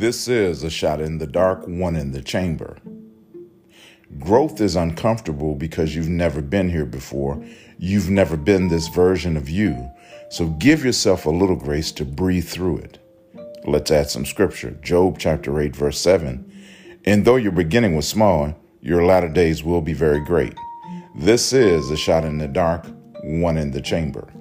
This is a shot in the dark, one in the chamber. Growth is uncomfortable because you've never been here before. You've never been this version of you. So give yourself a little grace to breathe through it. Let's add some scripture. Job chapter 8, verse 7. And though your beginning was small, your latter days will be very great. This is a shot in the dark, one in the chamber.